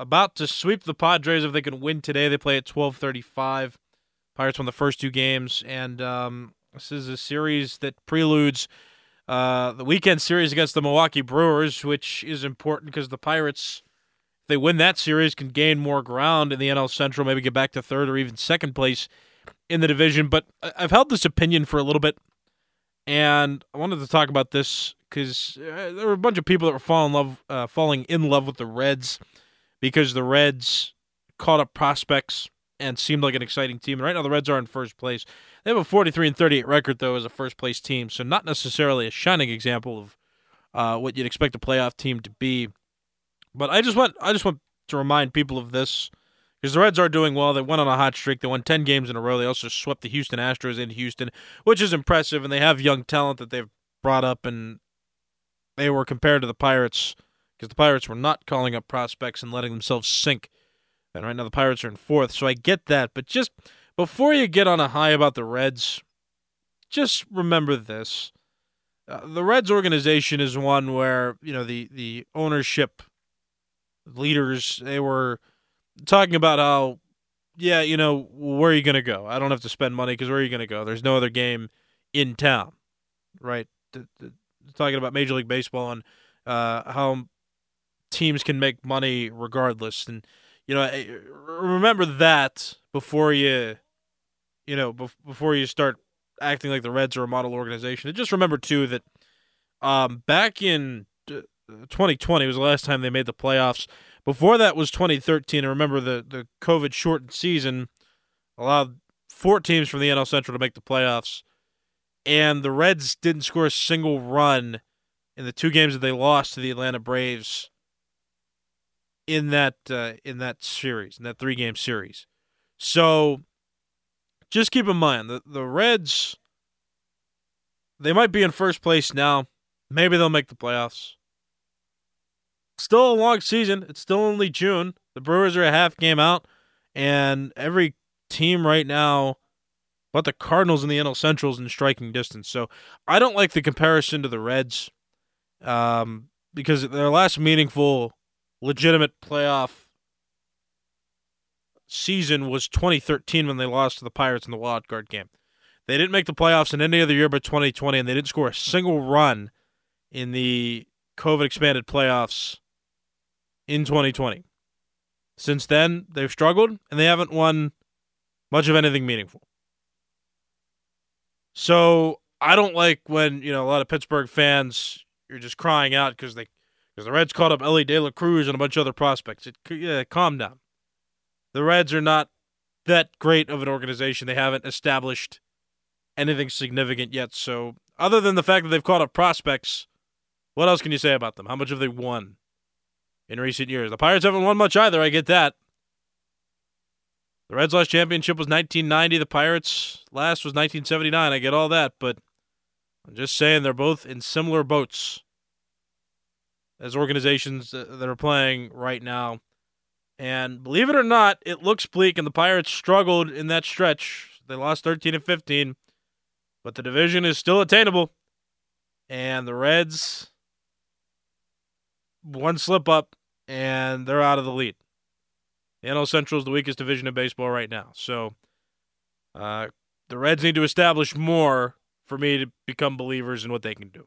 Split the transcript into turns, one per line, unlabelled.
about to sweep the Padres if they can win today. They play at 12:35. Pirates won the first two games, and um, this is a series that preludes uh, the weekend series against the Milwaukee Brewers, which is important because the Pirates, if they win that series, can gain more ground in the NL Central, maybe get back to third or even second place in the division. But I've held this opinion for a little bit, and I wanted to talk about this because uh, there were a bunch of people that were falling in love, uh, falling in love with the Reds because the Reds caught up prospects and seemed like an exciting team. And right now, the Reds are in first place. They have a 43 and 38 record though as a first place team, so not necessarily a shining example of uh, what you'd expect a playoff team to be. But I just want I just want to remind people of this because the Reds are doing well. They went on a hot streak. They won 10 games in a row. They also swept the Houston Astros in Houston, which is impressive. And they have young talent that they've brought up, and they were compared to the Pirates because the Pirates were not calling up prospects and letting themselves sink. And right now the Pirates are in fourth, so I get that. But just before you get on a high about the Reds, just remember this. Uh, the Reds organization is one where, you know, the, the ownership leaders, they were talking about how, yeah, you know, where are you going to go? I don't have to spend money because where are you going to go? There's no other game in town, right? Talking about Major League Baseball and uh, how teams can make money regardless. And you know, eh, remember that before you, you know, before you start acting like the Reds are a model organization. And just remember too that um, back in 2020 was the last time they made the playoffs. Before that was 2013. And remember the the COVID shortened season allowed four teams from the NL Central to make the playoffs, and the Reds didn't score a single run in the two games that they lost to the Atlanta Braves in that uh, in that series, in that three game series. So just keep in mind the the Reds they might be in first place now. Maybe they'll make the playoffs. Still a long season. It's still only June. The Brewers are a half game out, and every team right now, but the Cardinals and the NL Central is in striking distance. So I don't like the comparison to the Reds, um, because their last meaningful legitimate playoff season was 2013 when they lost to the Pirates in the wild card game. They didn't make the playoffs in any other year but 2020, and they didn't score a single run in the COVID expanded playoffs in 2020. Since then, they've struggled and they haven't won much of anything meaningful. So I don't like when, you know, a lot of Pittsburgh fans, you're just crying out because they because the Reds caught up Elly De La Cruz and a bunch of other prospects. It, yeah, calm down. The Reds are not that great of an organization. They haven't established anything significant yet. So, other than the fact that they've caught up prospects, what else can you say about them? How much have they won in recent years? The Pirates haven't won much either. I get that. The Reds' last championship was 1990. The Pirates' last was 1979. I get all that, but I'm just saying they're both in similar boats as organizations that are playing right now. And believe it or not, it looks bleak, and the Pirates struggled in that stretch. They lost 13 and 15, but the division is still attainable. And the Reds, one slip up, and they're out of the lead. The NL Central is the weakest division in baseball right now. So uh, the Reds need to establish more for me to become believers in what they can do.